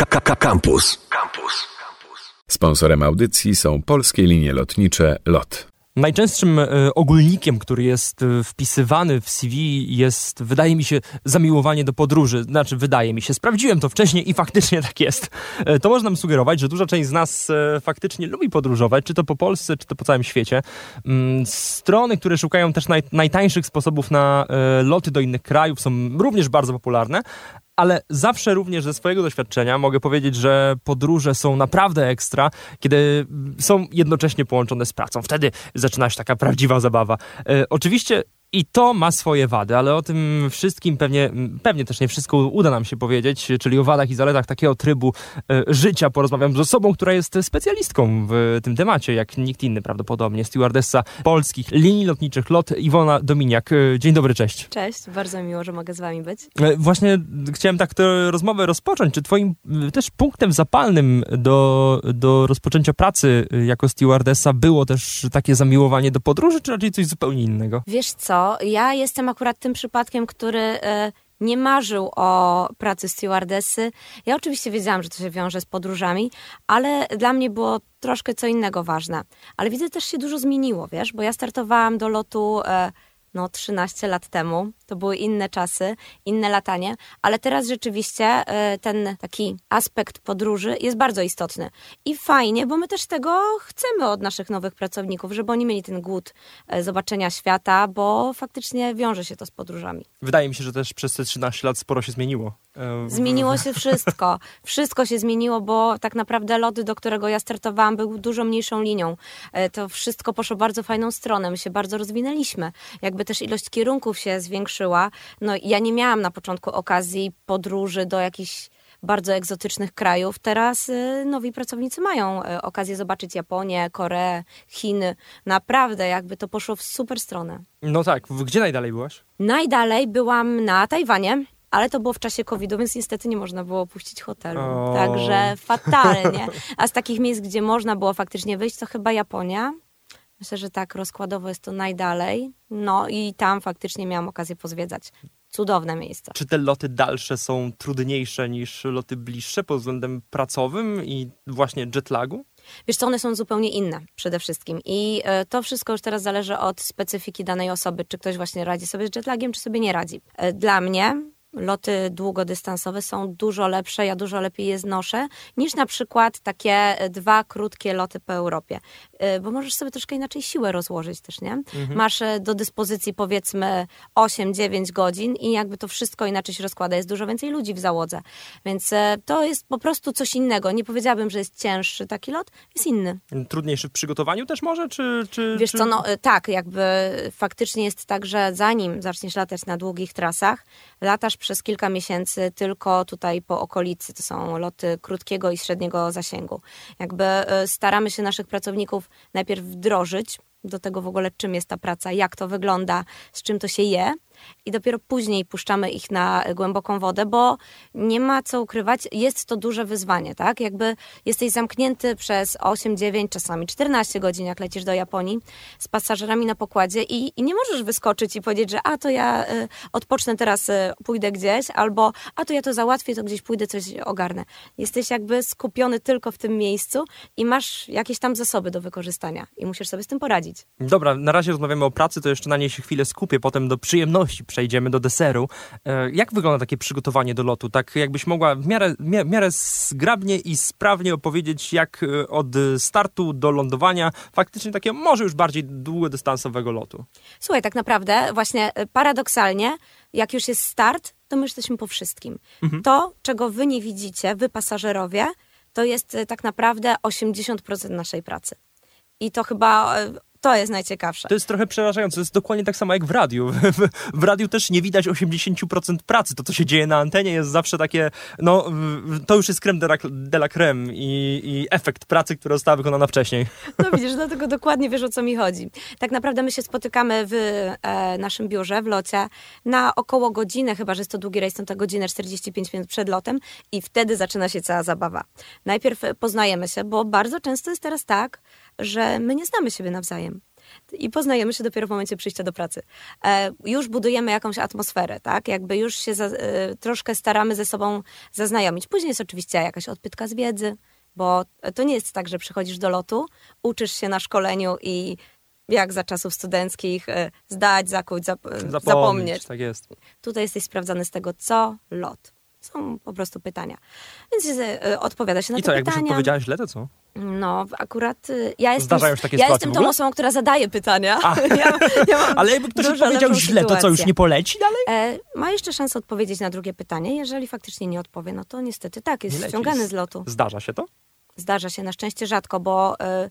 KKK Campus. Campus. Sponsorem audycji są polskie linie lotnicze LOT. Najczęstszym e, ogólnikiem, który jest e, wpisywany w CV jest, wydaje mi się, zamiłowanie do podróży. Znaczy, wydaje mi się, sprawdziłem to wcześniej i faktycznie tak jest. E, to można nam sugerować, że duża część z nas faktycznie lubi podróżować, czy to po Polsce, czy to po całym świecie. Mm, strony, które szukają też naj, najtańszych sposobów na loty do innych krajów są również bardzo popularne, ale zawsze również ze swojego doświadczenia mogę powiedzieć, że podróże są naprawdę ekstra, kiedy są jednocześnie połączone z pracą. Wtedy zaczyna się taka prawdziwa zabawa. E, oczywiście i to ma swoje wady, ale o tym wszystkim pewnie, pewnie też nie wszystko uda nam się powiedzieć, czyli o wadach i zaletach takiego trybu e, życia. Porozmawiam z osobą, która jest specjalistką w tym temacie, jak nikt inny prawdopodobnie. Stewardessa polskich linii lotniczych LOT Iwona Dominiak. E, dzień dobry, cześć. Cześć, bardzo miło, że mogę z wami być. E, właśnie chciałem tak tę rozmowę rozpocząć. Czy twoim też punktem zapalnym do, do rozpoczęcia pracy jako stewardessa było też takie zamiłowanie do podróży, czy raczej coś zupełnie innego? Wiesz co, ja jestem akurat tym przypadkiem, który e, nie marzył o pracy stewardessy. Ja oczywiście wiedziałam, że to się wiąże z podróżami, ale dla mnie było troszkę co innego ważne. Ale widzę, też się dużo zmieniło, wiesz, bo ja startowałam do lotu e, no 13 lat temu. To były inne czasy, inne latanie, ale teraz rzeczywiście e, ten taki aspekt podróży jest bardzo istotny. I fajnie, bo my też tego chcemy od naszych nowych pracowników, żeby oni mieli ten głód e, zobaczenia świata, bo faktycznie wiąże się to z podróżami. Wydaje mi się, że też przez te 13 lat sporo się zmieniło. E, zmieniło się wszystko. Wszystko się zmieniło, bo tak naprawdę lot, do którego ja startowałam, był dużo mniejszą linią. To wszystko poszło bardzo fajną stronę. My się bardzo rozwinęliśmy. Jakby też ilość kierunków się zwiększyła no ja nie miałam na początku okazji podróży do jakichś bardzo egzotycznych krajów. Teraz y, nowi pracownicy mają y, okazję zobaczyć Japonię, Koreę, Chiny. Naprawdę jakby to poszło w super stronę. No tak, gdzie najdalej byłaś? Najdalej byłam na Tajwanie. Ale to było w czasie COVID-u, więc niestety nie można było opuścić hotelu. O. Także fatalnie. A z takich miejsc, gdzie można było faktycznie wyjść, to chyba Japonia. Myślę, że tak rozkładowo jest to najdalej. No i tam faktycznie miałam okazję pozwiedzać. Cudowne miejsce. Czy te loty dalsze są trudniejsze niż loty bliższe pod względem pracowym i właśnie jetlagu? Wiesz co, one są zupełnie inne przede wszystkim i e, to wszystko już teraz zależy od specyfiki danej osoby, czy ktoś właśnie radzi sobie z jetlagiem, czy sobie nie radzi. E, dla mnie loty długodystansowe są dużo lepsze, ja dużo lepiej je znoszę, niż na przykład takie dwa krótkie loty po Europie. Y, bo możesz sobie troszkę inaczej siłę rozłożyć też, nie? Mhm. Masz e, do dyspozycji powiedzmy 8-9 godzin i jakby to wszystko inaczej się rozkłada. Jest dużo więcej ludzi w załodze. Więc e, to jest po prostu coś innego. Nie powiedziałabym, że jest cięższy taki lot, jest inny. Trudniejszy w przygotowaniu też może? Czy, czy, Wiesz czy... co, no e, tak, jakby faktycznie jest tak, że zanim zaczniesz latać na długich trasach, latasz przez kilka miesięcy tylko tutaj po okolicy. To są loty krótkiego i średniego zasięgu. Jakby staramy się naszych pracowników najpierw wdrożyć do tego w ogóle, czym jest ta praca, jak to wygląda, z czym to się je, i dopiero później puszczamy ich na głęboką wodę, bo nie ma co ukrywać, jest to duże wyzwanie, tak? Jakby jesteś zamknięty przez 8, 9, czasami 14 godzin, jak lecisz do Japonii z pasażerami na pokładzie i, i nie możesz wyskoczyć i powiedzieć, że a to ja y, odpocznę teraz, y, pójdę gdzieś, albo a to ja to załatwię, to gdzieś pójdę, coś ogarnę. Jesteś jakby skupiony tylko w tym miejscu i masz jakieś tam zasoby do wykorzystania i musisz sobie z tym poradzić. Dobra, na razie rozmawiamy o pracy, to jeszcze na niej się chwilę skupię, potem do przyjemności przejdziemy do deseru. E, jak wygląda takie przygotowanie do lotu? Tak jakbyś mogła w miarę, w miarę zgrabnie i sprawnie opowiedzieć, jak e, od startu do lądowania faktycznie takie może już bardziej długodystansowego lotu. Słuchaj, tak naprawdę właśnie e, paradoksalnie, jak już jest start, to my jesteśmy po wszystkim. Mhm. To, czego wy nie widzicie, wy pasażerowie, to jest tak naprawdę 80% naszej pracy. I to chyba to jest najciekawsze. To jest trochę przerażające. To jest dokładnie tak samo jak w radiu. W, radiu też nie widać 80% pracy. To, co się dzieje na antenie, jest zawsze takie, no, to już jest creme de la, de la creme i, i efekt pracy, która została wykonana wcześniej. No widzisz, dlatego dokładnie wiesz, o co mi chodzi. Tak naprawdę my się spotykamy w e, naszym biurze, w locie, na około godzinę, chyba, że jest to długi rejs, to godzinę 45 minut przed lotem i wtedy zaczyna się cała zabawa. Najpierw poznajemy się, bo bardzo często jest teraz tak, że my nie znamy siebie nawzajem. I poznajemy się dopiero w momencie przyjścia do pracy. E, już budujemy jakąś atmosferę, tak? Jakby już się za, e, troszkę staramy ze sobą zaznajomić. Później jest oczywiście jakaś odpytka z wiedzy, bo to nie jest tak, że przychodzisz do lotu, uczysz się na szkoleniu i jak za czasów studenckich e, zdać, zakuć, zap zapomnieć. zapomnieć. Tak jest. Tutaj jesteś sprawdzany z tego, co lot. Są po prostu pytania. Więc y, odpowiada się na I te co, pytania. jakbyś odpowiedziała źle, to co? No, akurat y, ja jestem, Zdarzają się takie ja jestem tą osobą, która zadaje pytania. Ja, ja Ale jakby ktoś odpowiedział źle, to co, już nie poleci dalej? E, ma jeszcze szansę odpowiedzieć na drugie pytanie. Jeżeli faktycznie nie odpowie, no to niestety tak, jest ściągany z lotu. Zdarza się to? Zdarza się, na szczęście rzadko, bo... Y,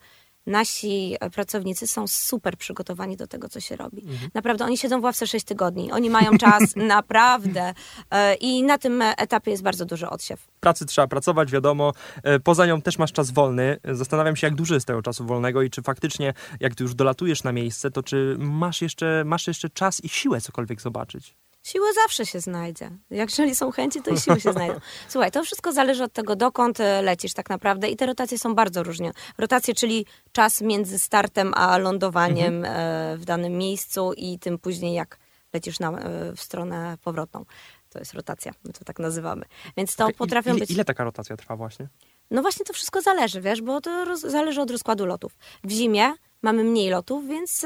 nasi pracownicy są super przygotowani do tego, co się robi. Mhm. Naprawdę, oni siedzą w ławce 6 tygodni, oni mają czas naprawdę e, i na tym etapie jest bardzo duży odsiew. Pracy trzeba pracować, wiadomo. E, poza nią też masz czas wolny. Zastanawiam się, jak duży jest tego czasu wolnego i czy faktycznie, jak ty już dolatujesz na miejsce, to czy masz jeszcze, masz jeszcze czas i siłę cokolwiek zobaczyć? Siły zawsze się znajdzie. Jak jeżeli są chęci, to i siły się znajdą. Słuchaj, to wszystko zależy od tego, dokąd e, lecisz tak naprawdę i te rotacje są bardzo różne. Rotacje, czyli czas między startem a lądowaniem mhm. E, w danym miejscu i tym później, jak lecisz na, e, w stronę powrotną. To jest rotacja, my to tak nazywamy. Więc to potrafią ile, być... Ile taka rotacja trwa właśnie? No właśnie to wszystko zależy, wiesz, bo to roz... zależy od rozkładu lotów. W zimie mamy mniej lotów, więc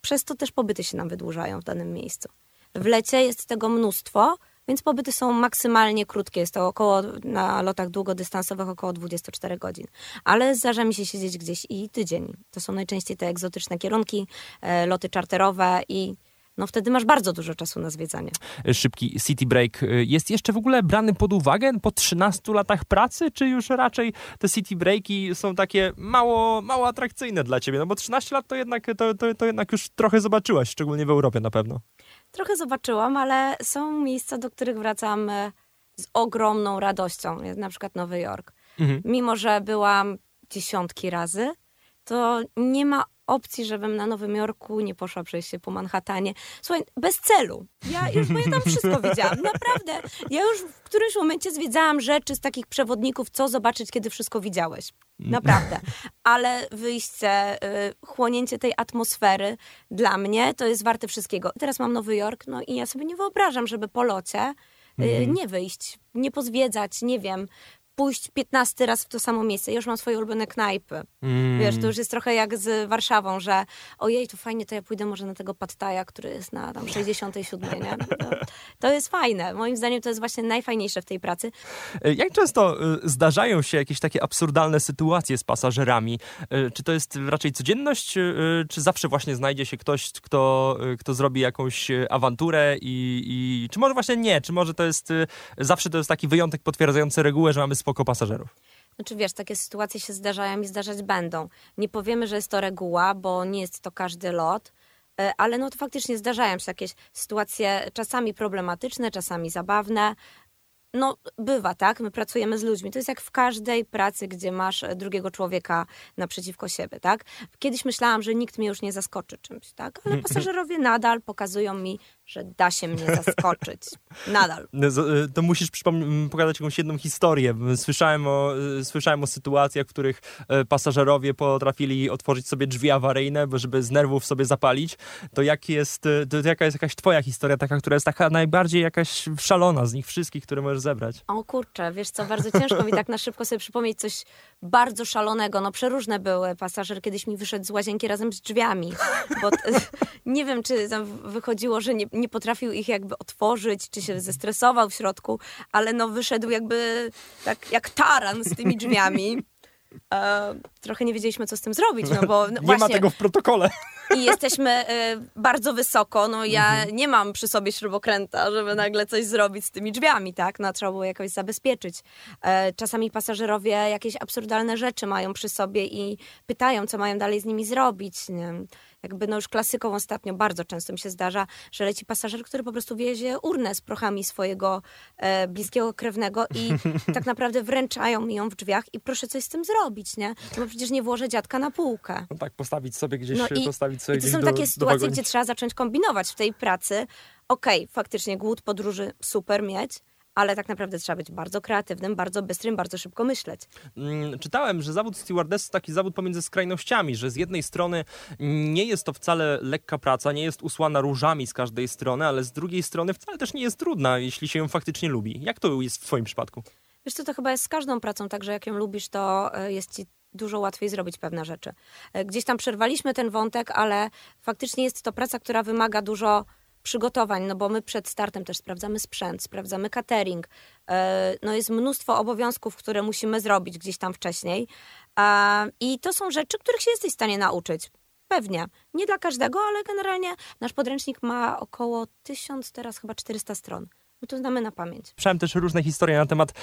przez to też pobyty się nam wydłużają w danym miejscu. W lecie jest tego mnóstwo, więc pobyty są maksymalnie krótkie. Jest to około na lotach długodystansowych około 24 godzin. Ale zdarza mi się siedzieć gdzieś i tydzień. To są najczęściej te egzotyczne kierunki, e, loty czarterowe i no wtedy masz bardzo dużo czasu na zwiedzanie. Szybki city break y, jest jeszcze w ogóle brany pod uwagę po 13 latach pracy, czy już raczej te city breaki są takie mało, mało atrakcyjne dla ciebie? No bo 13 lat to jednak, to, to, to jednak już trochę zobaczyłaś, szczególnie w Europie na pewno. Trochę zobaczyłam, ale są miejsca, do których wracam e, z ogromną radością. Na przykład Nowy Jork. Mhm. Mimo, że byłam dziesiątki razy, to nie ma opcji, żebym na Nowym Jorku nie poszła przejść się po Manhattanie. Słuchaj, bez celu. Ja już, bo ja tam wszystko widziałam, naprawdę. Ja już w którymś momencie zwiedzałam rzeczy z takich przewodników, co zobaczyć, kiedy wszystko widziałeś. Naprawdę. Ale wyjście, y, chłonięcie tej atmosfery dla mnie to jest warte wszystkiego. Teraz mam Nowy Jork, no i ja sobie nie wyobrażam, żeby po locie y, mhm. nie wyjść, nie pozwiedzać, nie wiem, pójść 15 raz w to samo miejsce. Już mam swoje ulubione knajpy. Mm. Wiesz, to już jest trochę jak z Warszawą, że ojej, to fajnie, to ja pójdę może na tego Pattaja, który jest na tam 67, nie? To, to jest fajne. Moim zdaniem to jest właśnie najfajniejsze w tej pracy. E, jak często e, zdarzają się jakieś takie absurdalne sytuacje z pasażerami? E, czy to jest raczej codzienność, czy zawsze właśnie znajdzie się ktoś, kto, kto zrobi jakąś awanturę i, i czy może właśnie nie? Czy może to jest zawsze to jest taki wyjątek potwierdzający regułę, że mamy spokój spoko pasażerów. Znaczy wiesz, takie sytuacje się zdarzają i zdarzać będą. Nie powiemy, że jest to reguła, bo nie jest to każdy lot, e, ale no to faktycznie zdarzają się jakieś sytuacje czasami problematyczne, czasami zabawne, no, bywa, tak? My pracujemy z ludźmi. To jest jak w każdej pracy, gdzie masz drugiego człowieka naprzeciwko siebie, tak? Kiedyś myślałam, że nikt mnie już nie zaskoczy czymś, tak? Ale pasażerowie nadal pokazują mi, że da się mnie zaskoczyć. Nadal. No, y, to musisz pokazać jakąś jedną historię. Słyszałem o, y, słyszałem o sytuacjach, w których y, pasażerowie potrafili otworzyć sobie drzwi awaryjne, żeby z nerwów sobie zapalić. To, jak jest, to jaka jest jakaś twoja historia, taka, która jest taka najbardziej jakaś szalona z nich wszystkich, które możesz zebrać? O kurczę, wiesz co, bardzo ciężko mi tak na szybko sobie przypomnieć coś bardzo szalonego. No przeróżne były. Pasażer kiedyś mi wyszedł z łazienki razem z drzwiami, bo nie wiem, czy tam wychodziło, że nie, nie potrafił ich jakby otworzyć, czy się zestresował w środku, ale no wyszedł jakby tak jak taran z tymi drzwiami. E, trochę nie wiedzieliśmy, co z tym zrobić, no bo no, Nie właśnie, ma tego w protokole. I jesteśmy e, bardzo wysoko, no ja mhm. nie mam przy sobie śrubokręta, żeby nagle coś zrobić z tymi drzwiami, tak? No trzeba było jakoś zabezpieczyć. E, czasami pasażerowie jakieś absurdalne rzeczy mają przy sobie i pytają, co mają dalej z nimi zrobić. Nie? jakby no już klasyką ostatnio bardzo często mi się zdarza, że leci pasażer, który po prostu wiezie urnę z prochami swojego e, bliskiego krewnego i tak naprawdę wręczają mi ją w drzwiach i proszę coś z tym zrobić, nie? No bo przecież nie włożę dziadka na półkę. No tak, postawić sobie gdzieś, no postawić i to są takie sytuacje, gdzie trzeba zacząć kombinować w tej pracy. Okej, okay, faktycznie głód podróży super mieć, ale tak naprawdę trzeba być bardzo kreatywnym, bardzo bystrym, bardzo szybko myśleć. Mm, czytałem, że zawód stewardess to taki zawód pomiędzy skrajnościami, że z jednej strony nie jest to wcale lekka praca, nie jest usłana różami z każdej strony, ale z drugiej strony wcale też nie jest trudna, jeśli się ją faktycznie lubi. Jak to jest w twoim przypadku? Wiesz co, to chyba jest z każdą pracą, także jak ją lubisz, to e, jest ci dużo łatwiej zrobić pewne rzeczy. E, gdzieś tam przerwaliśmy ten wątek, ale faktycznie jest to praca, która wymaga dużo przygotowań, no bo my przed startem też sprawdzamy sprzęt, sprawdzamy catering. E, no jest mnóstwo obowiązków, które musimy zrobić gdzieś tam wcześniej. I to są rzeczy, których się jesteś w stanie nauczyć. Pewnie. Nie dla każdego, ale generalnie nasz podręcznik ma około 1000, teraz chyba 400 stron. My to znamy na pamięć. Słyszałem też różne historie na temat e,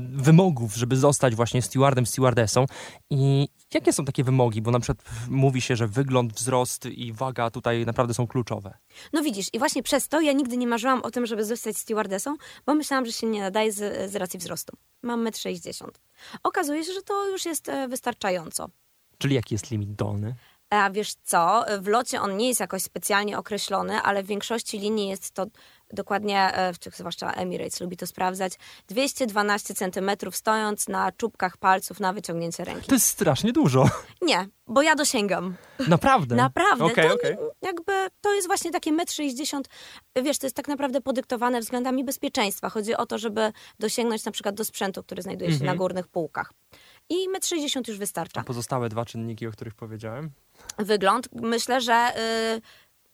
wymogów, żeby zostać właśnie stewardem, stewardessą. I jakie są takie wymogi? Bo na przykład mówi się, że wygląd, wzrost i waga tutaj naprawdę są kluczowe. No widzisz, i właśnie przez to ja nigdy nie marzyłam o tym, żeby zostać stewardessą, bo myślałam, że się nie nadaje z, z racji wzrostu. Mam 1,60 m. Okazuje się, że to już jest e, wystarczająco. Czyli jaki jest limit dolny? A wiesz co, w locie on nie jest jakoś specjalnie określony, ale w większości linii jest to dokładnie, e, zwłaszcza Emirates lubi to sprawdzać, 212 cm stojąc na czubkach palców na wyciągnięcie ręki. To jest strasznie dużo. Nie, bo ja dosięgam. Naprawdę? Naprawdę. Okay, to, okay. Jakby to jest właśnie takie 1,60 m. Wiesz, to jest tak naprawdę podyktowane względami bezpieczeństwa. Chodzi o to, żeby dosięgnąć na przykład do sprzętu, który znajduje się na Mhm. górnych półkach. I 1,60 m już wystarcza. A pozostałe dwa czynniki, o których powiedziałem? Wygląd. Myślę, że...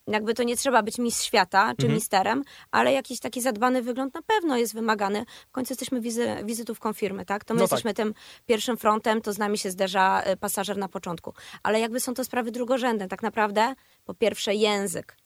Jakby to nie trzeba być mistrz świata czy Mhm. misterem, ale jakiś taki zadbany wygląd na pewno jest wymagany. W końcu jesteśmy wizy, wizytówką firmy, tak? To my No tak. jesteśmy tym pierwszym frontem, to z nami się zderza y, pasażer na początku. Ale jakby są to sprawy drugorzędne. Tak naprawdę, po pierwsze język.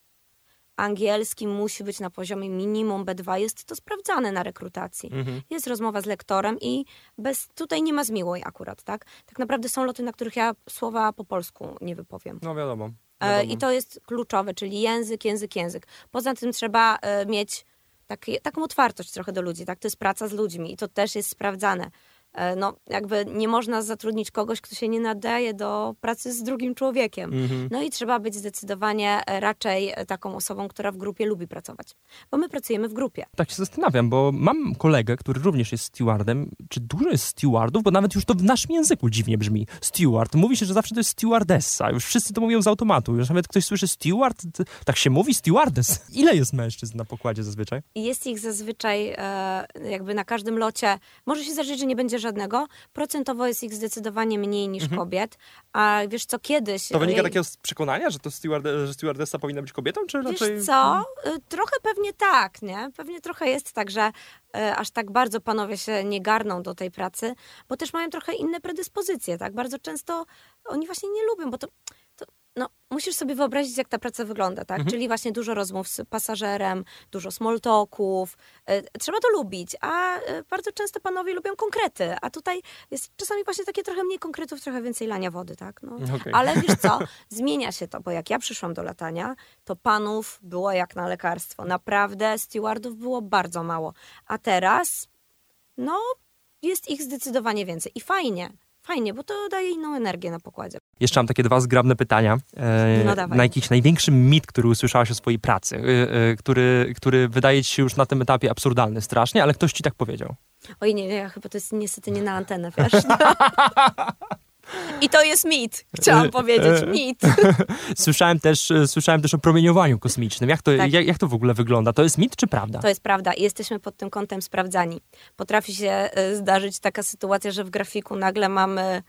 Angielski musi być na poziomie minimum B2. Jest to sprawdzane na rekrutacji. Mhm. Jest rozmowa z lektorem i bez, tutaj nie ma zmiłuj akurat, tak? Tak naprawdę są loty, na których ja słowa po polsku nie wypowiem. No wiadomo. E, wiadomo. I to jest kluczowe, czyli język, język, język. Poza tym trzeba e, mieć taki, taką otwartość trochę do ludzi, tak? To jest praca z ludźmi i to też jest sprawdzane. E, No, jakby nie można zatrudnić kogoś, kto się nie nadaje do pracy z drugim człowiekiem. Mhm. No i trzeba być zdecydowanie e, raczej e, taką osobą, która w grupie lubi pracować. Bo my pracujemy w grupie. Tak się zastanawiam, bo mam kolegę, który również jest stewardem. Czy dużo jest stewardów? Bo nawet już to w naszym języku dziwnie brzmi. Steward. Mówi się, że zawsze to jest stewardessa. Już wszyscy to mówią z automatu. Już nawet ktoś słyszy steward, tak się mówi, stewardess. Ile jest mężczyzn na pokładzie zazwyczaj? Jest ich zazwyczaj e, jakby na każdym locie. Może się zdarzyć, że nie będzie żadnego. Procentowo jest ich zdecydowanie mniej niż kobiet. A wiesz co, kiedyś... Mhm. To wynika e, takiego z przekonania, że to steward, że stewardessa powinna być kobietą, czy raczej... Wiesz co, y, trochę pewnie tak, nie? Pewnie trochę jest tak, że y, aż tak bardzo panowie się nie garną do tej pracy, bo też mają trochę inne predyspozycje, tak? Bardzo często oni właśnie nie lubią, bo to no, musisz sobie wyobrazić, jak ta praca wygląda, tak? Mhm. Czyli właśnie dużo rozmów z pasażerem, dużo small talków. Y, trzeba to lubić, a y, bardzo często panowie lubią konkrety, a tutaj jest czasami właśnie takie trochę mniej konkretów, trochę więcej lania wody, tak? No. Okej. Ale wiesz co, zmienia się to, bo jak ja przyszłam do latania, to panów było jak na lekarstwo. Naprawdę stewardów było bardzo mało. A teraz, no, jest ich zdecydowanie więcej. I fajnie, fajnie, bo to daje inną energię na pokładzie. Jeszcze mam takie dwa zgrabne pytania. E, No dawaj. na jakiś największy mit, który usłyszałaś o swojej pracy, e, e, który, który wydaje ci się już na tym etapie absurdalny strasznie, ale ktoś ci tak powiedział. Oj, nie, ja chyba to jest niestety nie na antenę, wiesz? I to jest mit, chciałam powiedzieć, mit. Słyszałem też, e, słyszałem też o promieniowaniu kosmicznym. Jak to, Tak. jak, jak to w ogóle wygląda? To jest mit czy prawda? To jest prawda i jesteśmy pod tym kątem sprawdzani. Potrafi się y, zdarzyć taka sytuacja, że w grafiku nagle mamy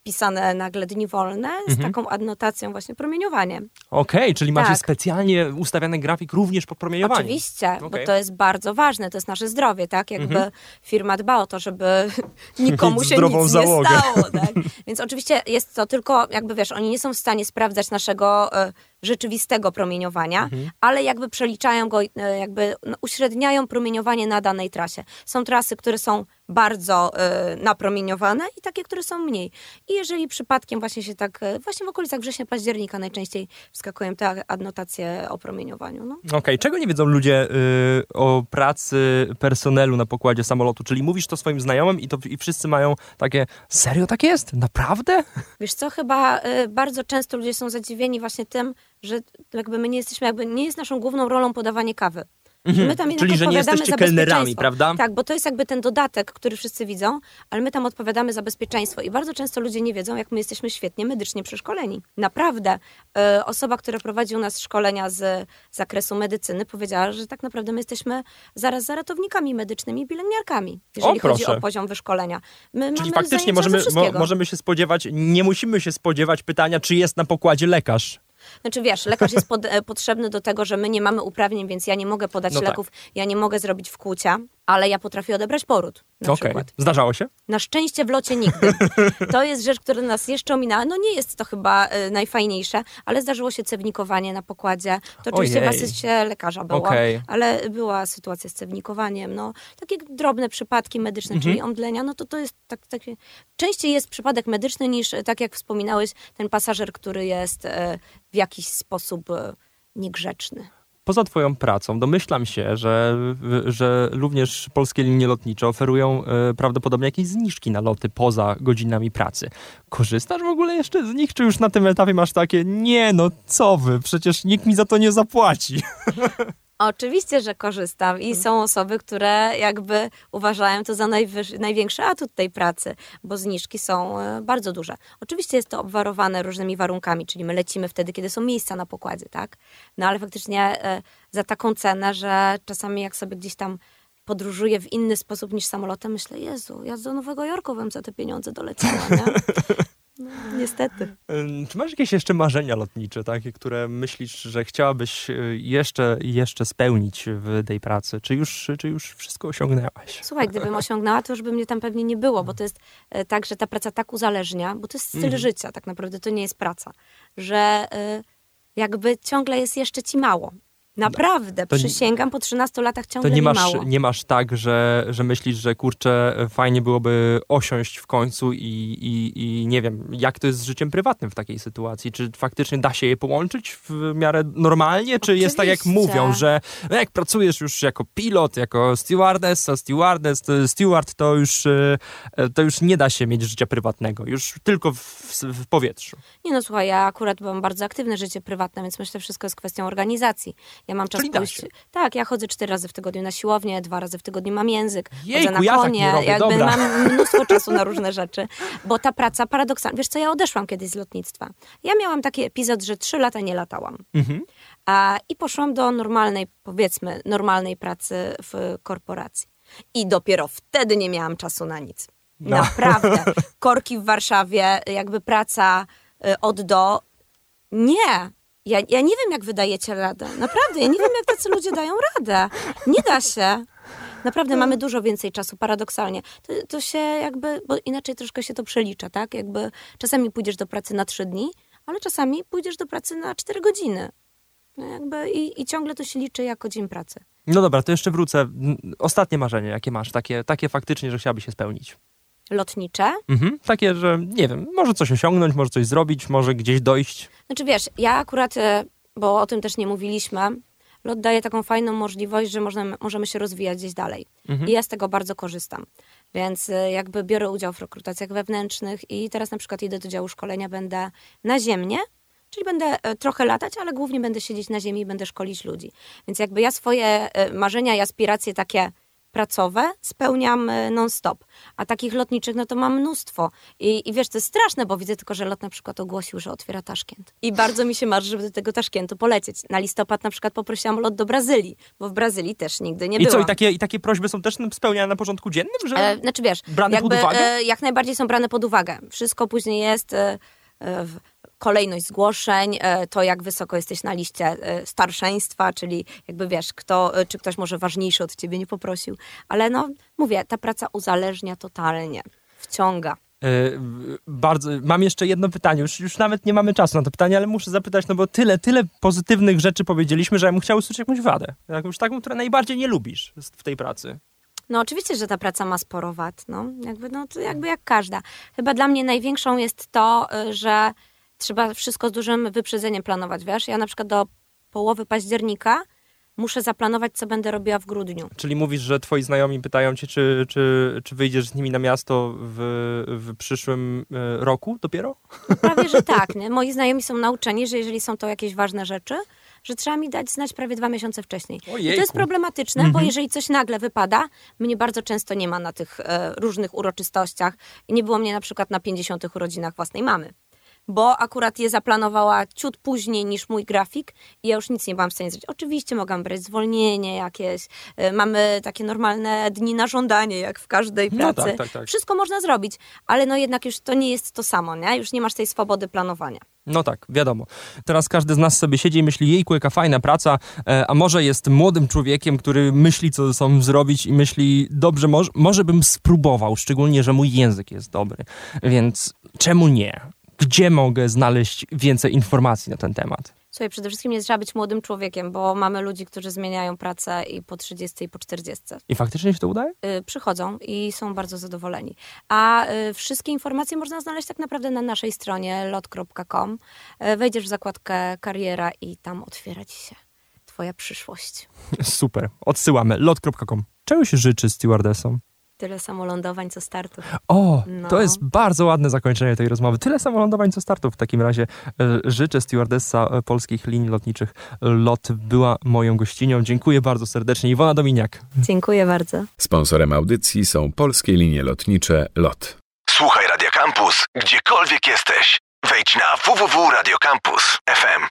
wpisane nagle dni wolne z Mhm. taką adnotacją właśnie promieniowanie. Okej, czyli macie Tak. specjalnie ustawiany grafik również po promieniowaniu. Oczywiście, bo Okej. to jest bardzo ważne, to jest nasze zdrowie, tak? Jakby Mhm. firma dba o to, żeby nikomu się nic załogę. nie stało, tak? Więc oczywiście jest to tylko, jakby wiesz, oni nie są w stanie sprawdzać naszego e, rzeczywistego promieniowania, Mhm. ale jakby przeliczają go, e, jakby no, uśredniają promieniowanie na danej trasie. Są trasy, które są bardzo e, napromieniowane i takie, które są mniej. I jeżeli przypadkiem właśnie się tak, e, właśnie w okolicach września, października najczęściej wskakują te adnotacje o promieniowaniu, no. Okej, czego nie wiedzą ludzie y, o pracy personelu na pokładzie samolotu? Czyli mówisz to swoim znajomym i, to, i wszyscy mają takie, serio tak jest? Naprawdę? Wiesz co, chyba y, bardzo często ludzie są zadziwieni właśnie tym, że jakby my nie jesteśmy, jakby nie jest naszą główną rolą podawanie kawy. Mhm. My tam Czyli, że nie jesteście kelnerami, prawda? Tak, bo to jest jakby ten dodatek, który wszyscy widzą, ale my tam odpowiadamy za bezpieczeństwo i bardzo często ludzie nie wiedzą, jak my jesteśmy świetnie medycznie przeszkoleni. Naprawdę. E, osoba, która prowadzi u nas szkolenia z zakresu medycyny powiedziała, że tak naprawdę my jesteśmy zaraz za ratownikami medycznymi i pielęgniarkami, jeżeli chodzi proszę. o poziom wyszkolenia. My Czyli faktycznie możemy, mo, możemy się spodziewać, nie musimy się spodziewać pytania, czy jest na pokładzie lekarz. Znaczy wiesz, lekarz jest pod, e, potrzebny do tego, że my nie mamy uprawnień, więc ja nie mogę podać No tak. leków, ja nie mogę zrobić wkłucia, ale ja potrafię odebrać poród na Okej. przykład. Zdarzało się? Na szczęście w locie nigdy. To jest rzecz, która nas jeszcze ominęła. No nie jest to chyba e, najfajniejsze, ale zdarzyło się cewnikowanie na pokładzie. To oczywiście Ojej. w asyście lekarza było, Okej. ale była sytuacja z cewnikowaniem. No, takie drobne przypadki medyczne, Mhm. czyli omdlenia, no to to jest tak, takie... Częściej jest przypadek medyczny niż, e, tak jak wspominałeś, ten pasażer, który jest e, w jakiś sposób e, niegrzeczny. Poza Twoją pracą domyślam się, że, że również polskie linie lotnicze oferują e, prawdopodobnie jakieś zniżki na loty poza godzinami pracy. Korzystasz w ogóle jeszcze z nich, czy już na tym etapie masz takie, nie no co wy, przecież nikt mi za to nie zapłaci. Oczywiście, że korzystam i są osoby, które jakby uważają to za największy atut tej pracy, bo zniżki są e, bardzo duże. Oczywiście jest to obwarowane różnymi warunkami, czyli my lecimy wtedy, kiedy są miejsca na pokładzie, tak? No ale faktycznie e, za taką cenę, że czasami jak sobie gdzieś tam podróżuję w inny sposób niż samolotem, myślę, Jezu, ja do Nowego Jorku bym za te pieniądze doleciała, nie? Niestety. Czy masz jakieś jeszcze marzenia lotnicze, takie, które myślisz, że chciałabyś e, jeszcze, jeszcze spełnić w tej pracy? Czy już, czy już wszystko osiągnęłaś? Słuchaj, gdybym osiągnęła, to już by mnie tam pewnie nie było, bo to jest e, tak, że ta praca tak uzależnia, bo to jest styl Mhm. życia, tak naprawdę to nie jest praca, że e, jakby ciągle jest jeszcze ci mało. Naprawdę, To nie- przysięgam, po 13 latach To ciągle nie mi masz, mało. nie masz tak, że, że myślisz, że kurczę, fajnie byłoby osiąść w końcu i, i, i nie wiem, jak to jest z życiem prywatnym w takiej sytuacji? Czy faktycznie da się je połączyć w miarę normalnie? Czy jest tak, jak Oczywiście. mówią, że no jak pracujesz już jako pilot, jako stewardess, a stewardess, to steward, to już, e, to już nie da się mieć życia prywatnego, już tylko w, w powietrzu. Nie no, słuchaj, ja akurat mam bardzo aktywne życie prywatne, więc myślę, że wszystko jest kwestią organizacji. Ja mam czas Czyli pójść... Tak, ja chodzę cztery razy w tygodniu na siłownię, dwa razy w tygodniu mam język, Jejku, chodzę na ja tak konie, nie robię, jakby dobra. mam mnóstwo czasu na różne rzeczy, bo ta praca paradoksalnie... Wiesz co, ja odeszłam kiedyś z lotnictwa. Ja miałam taki epizod, że trzy lata nie latałam. Mhm. A, I poszłam do normalnej, powiedzmy, normalnej pracy w korporacji. I dopiero wtedy nie miałam czasu na nic. No. Naprawdę. Korki w Warszawie, jakby praca y, od do. Nie. Ja, ja nie wiem, jak wydajecie radę. Naprawdę, ja nie wiem, jak tacy ludzie dają radę. Nie da się. Naprawdę mamy dużo więcej czasu, paradoksalnie. To, to się jakby, bo inaczej troszkę się to przelicza, tak? Jakby czasami pójdziesz do pracy na trzy dni, ale czasami pójdziesz do pracy na cztery godziny. No jakby i, i ciągle to się liczy jako dzień pracy. No dobra, to jeszcze wrócę. Ostatnie marzenie, jakie masz? Takie, takie faktycznie, że chciałabyś się spełnić. Lotnicze. Mhm. Takie, że nie wiem, może coś osiągnąć, może coś zrobić, może gdzieś dojść. Znaczy wiesz, ja akurat, e, bo o tym też nie mówiliśmy, lot daje taką fajną możliwość, że można, możemy się rozwijać gdzieś dalej. I ja z tego bardzo korzystam. Więc e, jakby biorę udział w rekrutacjach wewnętrznych i teraz na przykład idę do działu szkolenia, będę naziemnie, czyli będę e, trochę latać, ale głównie będę siedzieć na ziemi i będę szkolić ludzi. Więc jakby ja swoje marzenia i aspiracje takie pracowe spełniam e, non-stop. A takich lotniczych, no to mam mnóstwo. I, I wiesz, to jest straszne, bo widzę tylko, że lot na przykład ogłosił, że otwiera Taszkent. I bardzo mi się marzy, żeby do tego Taszkentu polecieć. Na listopad na przykład poprosiłam o lot do Brazylii, bo w Brazylii też nigdy nie I byłam. co, i takie, i takie prośby są też spełniane na porządku dziennym? Że... E, znaczy wiesz, Brane jakby, pod uwagę? E, jak najbardziej są brane pod uwagę. Wszystko później jest e, e, w- kolejność zgłoszeń, e, to jak wysoko jesteś na liście e, starszeństwa, czyli jakby wiesz, kto, e, czy ktoś może ważniejszy od ciebie nie poprosił. Ale no, mówię, ta praca uzależnia totalnie, wciąga. Bardzo, mam jeszcze jedno pytanie, już, już nawet nie mamy czasu na to pytanie, ale muszę zapytać, no bo tyle, tyle pozytywnych rzeczy powiedzieliśmy, że ja bym chciał usłyszeć jakąś wadę. Jakąś taką, którą najbardziej nie lubisz w tej pracy. No oczywiście, że ta praca ma sporo wad, no. Jakby, no to jakby jak każda. Chyba dla mnie największą jest to, że trzeba wszystko z dużym wyprzedzeniem planować, wiesz? Ja na przykład do połowy października muszę zaplanować, co będę robiła w grudniu. Czyli mówisz, że twoi znajomi pytają cię, czy, czy, czy wyjdziesz z nimi na miasto w, w przyszłym e, roku dopiero? Prawie, że tak, nie? Moi znajomi są nauczeni, że jeżeli są to jakieś ważne rzeczy, że trzeba mi dać znać prawie dwa miesiące wcześniej. I to jest problematyczne, bo jeżeli coś nagle wypada, mnie bardzo często nie ma na tych e, różnych uroczystościach. I nie było mnie na przykład na 50 urodzinach własnej mamy. Bo akurat je zaplanowała ciut później niż mój grafik i ja już nic nie byłam w stanie zrobić. Oczywiście mogłam brać zwolnienie jakieś, e, mamy takie normalne dni na żądanie, jak w każdej No pracy. tak, tak, tak. Wszystko można zrobić, ale no jednak już to nie jest to samo, nie? Już nie masz tej swobody planowania. No tak, wiadomo. Teraz każdy z nas sobie siedzi i myśli, jejku, jaka fajna praca, e, a może jest młodym człowiekiem, który myśli, co ze sobą zrobić i myśli, dobrze, może, może bym spróbował, szczególnie, że mój język jest dobry. Więc czemu nie? Gdzie mogę znaleźć więcej informacji na ten temat? Słuchaj, przede wszystkim nie trzeba być młodym człowiekiem, bo mamy ludzi, którzy zmieniają pracę i po 30 i po 40. I faktycznie się to udaje? Y, przychodzą i są bardzo zadowoleni. A y, wszystkie informacje można znaleźć tak naprawdę na naszej stronie lot.com. Y, Wejdziesz w zakładkę kariera i tam otwiera ci się twoja przyszłość. Super, odsyłamy. lot.com. Czego się życzy stewardessom? Tyle samolądowań, co startów. O, No. to jest bardzo ładne zakończenie tej rozmowy. Tyle samolądowań co startów. W takim razie e, życzę stewardessa e, polskich linii lotniczych LOT była moją gościnią. Dziękuję bardzo serdecznie. Iwona Dominiak. Dziękuję bardzo. Sponsorem audycji są polskie linie lotnicze LOT. Słuchaj Radio Campus, gdziekolwiek jesteś. Wejdź na www.radiocampus.fm.